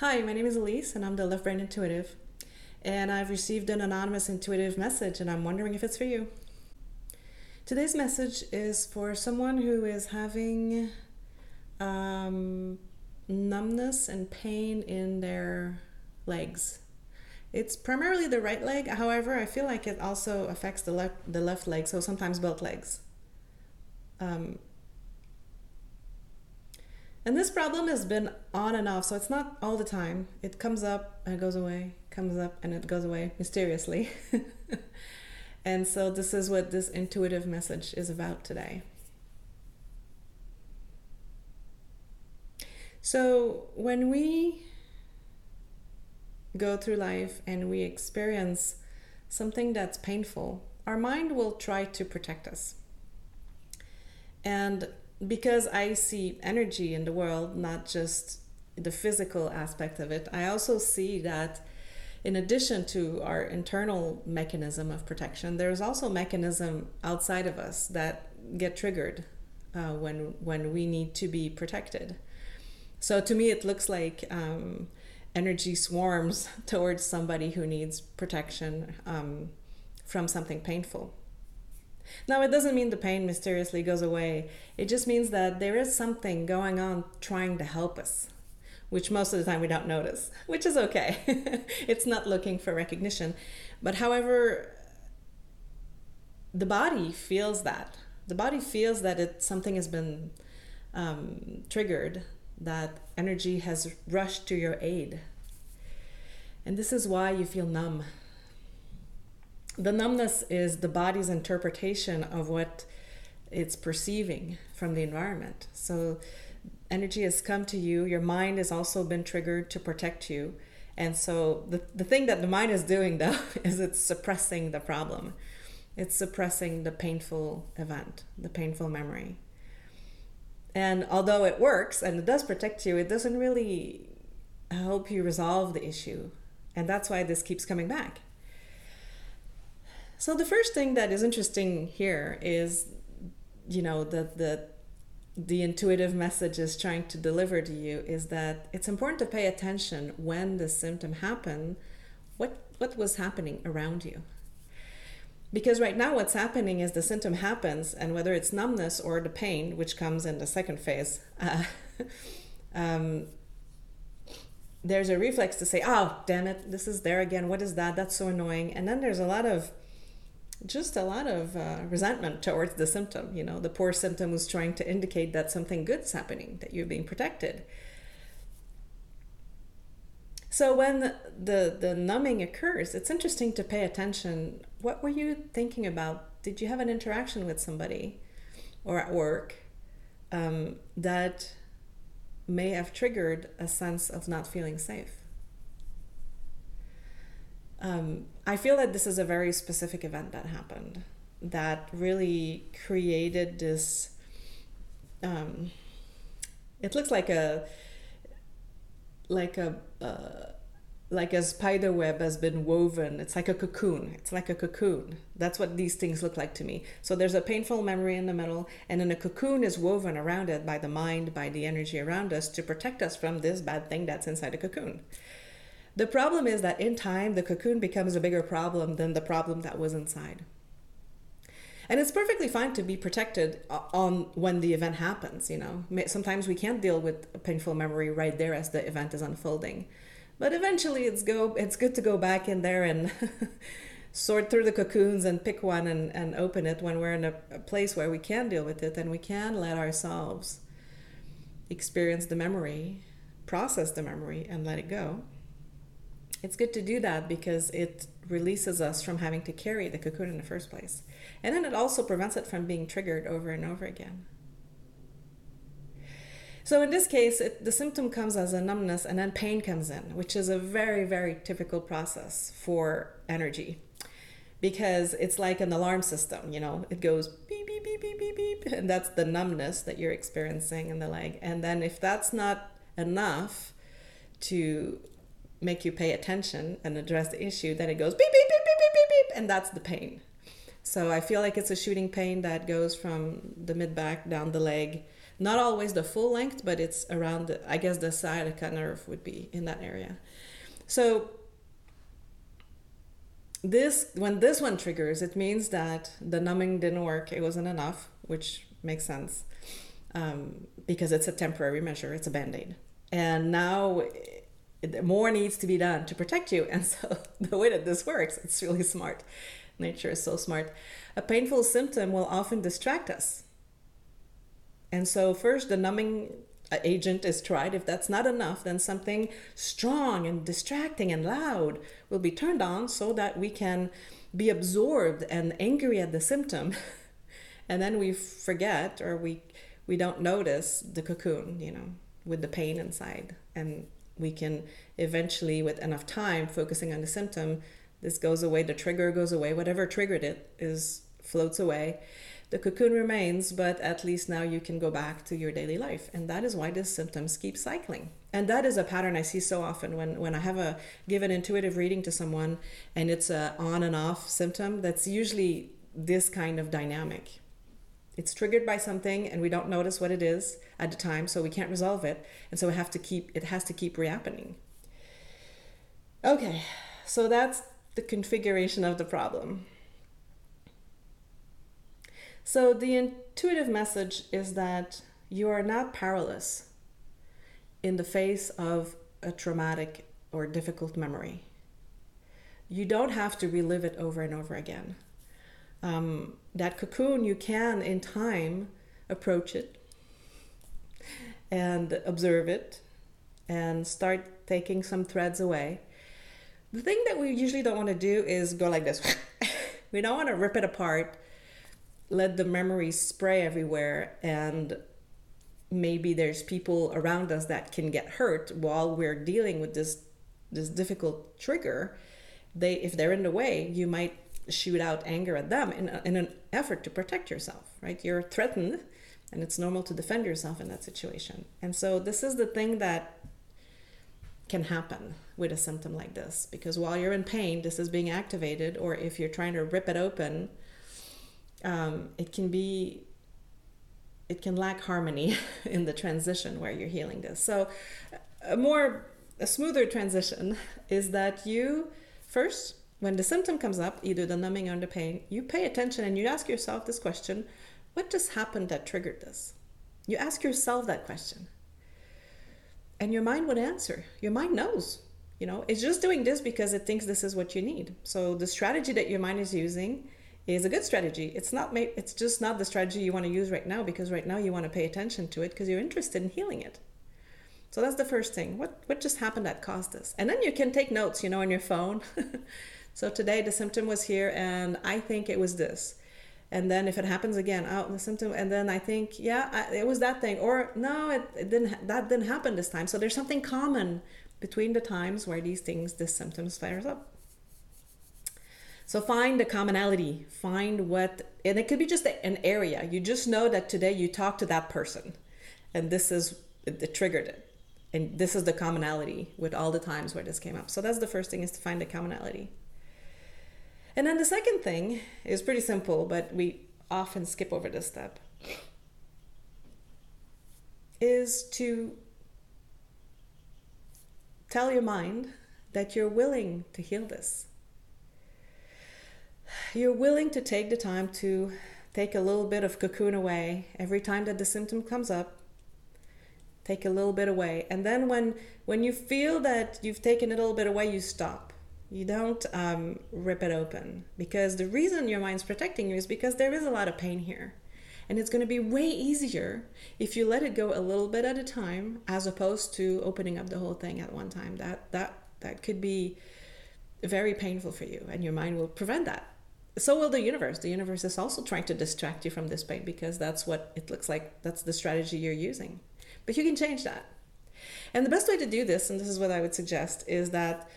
Hi, my name is Elise, and I'm the Left Brain Intuitive. And I've received an anonymous intuitive message, and I'm wondering if it's for you. Today's message is for someone who is having um, numbness and pain in their legs. It's primarily the right leg, however, I feel like it also affects the left the left leg, so sometimes both legs. Um, and this problem has been on and off, so it's not all the time. It comes up and it goes away, comes up and it goes away mysteriously. and so, this is what this intuitive message is about today. So, when we go through life and we experience something that's painful, our mind will try to protect us. And because I see energy in the world, not just the physical aspect of it, I also see that in addition to our internal mechanism of protection, there's also mechanism outside of us that get triggered uh, when when we need to be protected. So to me, it looks like um, energy swarms towards somebody who needs protection um, from something painful. Now, it doesn't mean the pain mysteriously goes away. It just means that there is something going on trying to help us, which most of the time we don't notice, which is okay. it's not looking for recognition. But however, the body feels that. The body feels that it something has been um, triggered, that energy has rushed to your aid. And this is why you feel numb the numbness is the body's interpretation of what it's perceiving from the environment. So energy has come to you, your mind has also been triggered to protect you. And so the, the thing that the mind is doing though is it's suppressing the problem. It's suppressing the painful event, the painful memory. And although it works and it does protect you, it doesn't really help you resolve the issue. And that's why this keeps coming back. So the first thing that is interesting here is, you know, that the the intuitive message is trying to deliver to you is that it's important to pay attention when the symptom happened, what what was happening around you. Because right now what's happening is the symptom happens and whether it's numbness or the pain, which comes in the second phase, uh, um, there's a reflex to say, oh, damn it, this is there again. What is that? That's so annoying. And then there's a lot of just a lot of uh, resentment towards the symptom. You know, the poor symptom was trying to indicate that something good's happening, that you're being protected. So when the, the, the numbing occurs, it's interesting to pay attention. What were you thinking about? Did you have an interaction with somebody or at work um, that may have triggered a sense of not feeling safe? Um, I feel that this is a very specific event that happened that really created this. Um, it looks like a like a uh, like a spider web has been woven. It's like a cocoon. It's like a cocoon. That's what these things look like to me. So there's a painful memory in the middle, and then a cocoon is woven around it by the mind, by the energy around us to protect us from this bad thing that's inside a cocoon. The problem is that in time, the cocoon becomes a bigger problem than the problem that was inside. And it's perfectly fine to be protected on when the event happens, you know. Sometimes we can't deal with a painful memory right there as the event is unfolding. But eventually it's go it's good to go back in there and sort through the cocoons and pick one and, and open it when we're in a, a place where we can deal with it and we can let ourselves experience the memory, process the memory and let it go it's good to do that because it releases us from having to carry the cocoon in the first place. And then it also prevents it from being triggered over and over again. So in this case, it, the symptom comes as a numbness and then pain comes in, which is a very, very typical process for energy because it's like an alarm system, you know, it goes beep, beep, beep, beep, beep, beep, and that's the numbness that you're experiencing in the leg. And then if that's not enough to make you pay attention and address the issue, then it goes beep, beep, beep, beep, beep, beep, beep, and that's the pain. So I feel like it's a shooting pain that goes from the mid back down the leg, Not always the full length, but it's around, the, I guess the sciatica nerve would be in that area. So this when this one triggers, it means that the numbing didn't work. It wasn't enough, which makes sense um, because it's a temporary measure. It's a band aid, and now more needs to be done to protect you. And so the way that this works, it's really smart. Nature is so smart. A painful symptom will often distract us. And so first the numbing agent is tried. If that's not enough, then something strong and distracting and loud will be turned on so that we can be absorbed and angry at the symptom. and then we forget or we we don't notice the cocoon, you know, with the pain inside. And we can eventually with enough time focusing on the symptom, this goes away, the trigger goes away, whatever triggered it is floats away the cocoon remains, but at least now you can go back to your daily life. And that is why the symptoms keep cycling. And that is a pattern I see so often when, when I have a give an intuitive reading to someone and it's a on and off symptom, that's usually this kind of dynamic. It's triggered by something and we don't notice what it is at the time, so we can't resolve it. And so we have to keep it has to keep rehappening. Okay, so that's the configuration of the problem. So, the intuitive message is that you are not powerless in the face of a traumatic or difficult memory. You don't have to relive it over and over again. Um, that cocoon, you can in time approach it and observe it and start taking some threads away. The thing that we usually don't want to do is go like this. we don't want to rip it apart let the memories spray everywhere and maybe there's people around us that can get hurt while we're dealing with this this difficult trigger they if they're in the way you might shoot out anger at them in, a, in an effort to protect yourself right? You're threatened and it's normal to defend yourself in that situation. And so this is the thing that can happen with a symptom like this because while you're in pain this is being activated or if you're trying to rip it open um, it can be it can lack harmony in the transition where you're healing this. So a more a smoother transition is that you first when the symptom comes up either the numbing or the pain you pay attention and you ask yourself this question what just happened that triggered this you ask yourself that question and your mind would answer your mind knows you know it's just doing this because it thinks this is what you need so the strategy that your mind is using is a good strategy. It's not made, it's just not the strategy you want to use right now because right now you want to pay attention to it because you're interested in healing it. So that's the first thing. What what just happened that caused this? And then you can take notes, you know, on your phone. so today the symptom was here and I think it was this. And then if it happens again, out oh, the symptom, and then I think, yeah, I, it was that thing, or no, it, it didn't. That didn't happen this time. So there's something common between the times where these things, this symptoms flares up. So find the commonality, find what, and it could be just an area. You just know that today you talked to that person, and this is it, triggered it, and this is the commonality with all the times where this came up. So that's the first thing is to find the commonality. And then the second thing is pretty simple, but we often skip over this step. Is to tell your mind that you're willing to heal this. You're willing to take the time to take a little bit of cocoon away. Every time that the symptom comes up take a little bit away. And then when when you feel that you've taken a little bit away you stop you don't um, rip it open because the reason your mind's protecting you is because there is a lot of pain here and it's going to be way easier if you let it go a little bit at a time as opposed to opening up the whole thing at one time that that that could be very painful for you and your mind will prevent that so will the universe. The universe is also trying to distract you from this pain because that's what it looks like. That's the strategy you're using. But you can change that. And the best way to do this, and this is what I would suggest, is that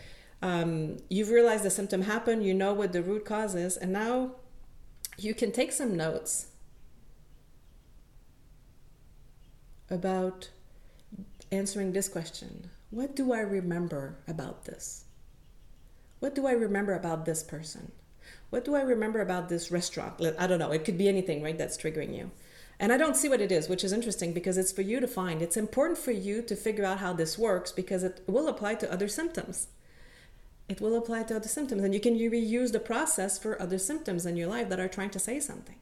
um, you've realized the symptom happened, you know what the root cause is, and now you can take some notes about answering this question What do I remember about this? What do I remember about this person? what do I remember about this restaurant? I don't know. It could be anything, right? That's triggering you. And I don't see what it is, which is interesting because it's for you to find. It's important for you to figure out how this works because it will apply to other symptoms. It will apply to other symptoms, and you can reuse the process for other symptoms in your life that are trying to say something.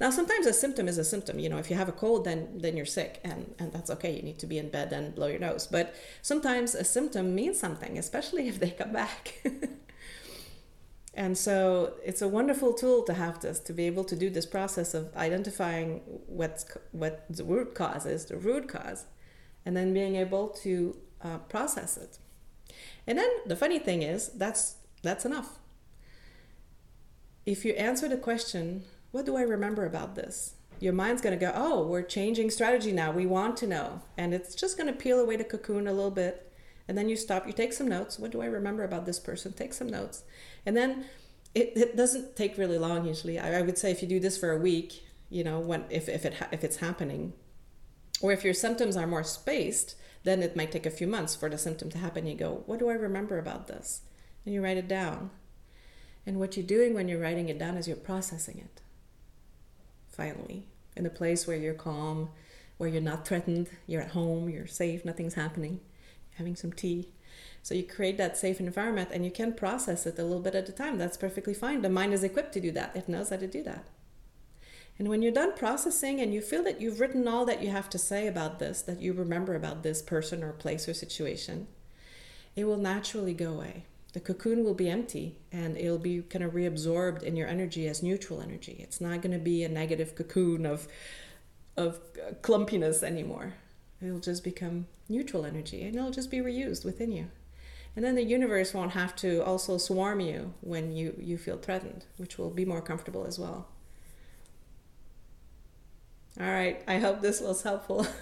Now, sometimes a symptom is a symptom. You know, if you have a cold, then then you're sick, and and that's okay. You need to be in bed and blow your nose. But sometimes a symptom means something, especially if they come back. and so it's a wonderful tool to have this to be able to do this process of identifying what's what the root cause is, the root cause, and then being able to uh, process it. And then the funny thing is that's that's enough. If you answer the question what do I remember about this? Your mind's going to go, oh, we're changing strategy now. We want to know. And it's just going to peel away the cocoon a little bit. And then you stop, you take some notes. What do I remember about this person? Take some notes. And then it, it doesn't take really long usually. I, I would say if you do this for a week, you know, when if, if, it, if it's happening, or if your symptoms are more spaced, then it might take a few months for the symptom to happen. You go, what do I remember about this? And you write it down. And what you're doing when you're writing it down is you're processing it finally, in a place where you're calm, where you're not threatened, you're at home, you're safe, nothing's happening, having some tea. So you create that safe environment and you can process it a little bit at a time. That's perfectly fine. The mind is equipped to do that, it knows how to do that. And when you're done processing and you feel that you've written all that you have to say about this, that you remember about this person or place or situation, it will naturally go away the cocoon will be empty and it'll be kind of reabsorbed in your energy as neutral energy. It's not going to be a negative cocoon of of clumpiness anymore. It'll just become neutral energy and it'll just be reused within you. And then the universe won't have to also swarm you when you, you feel threatened, which will be more comfortable as well. All right. I hope this was helpful.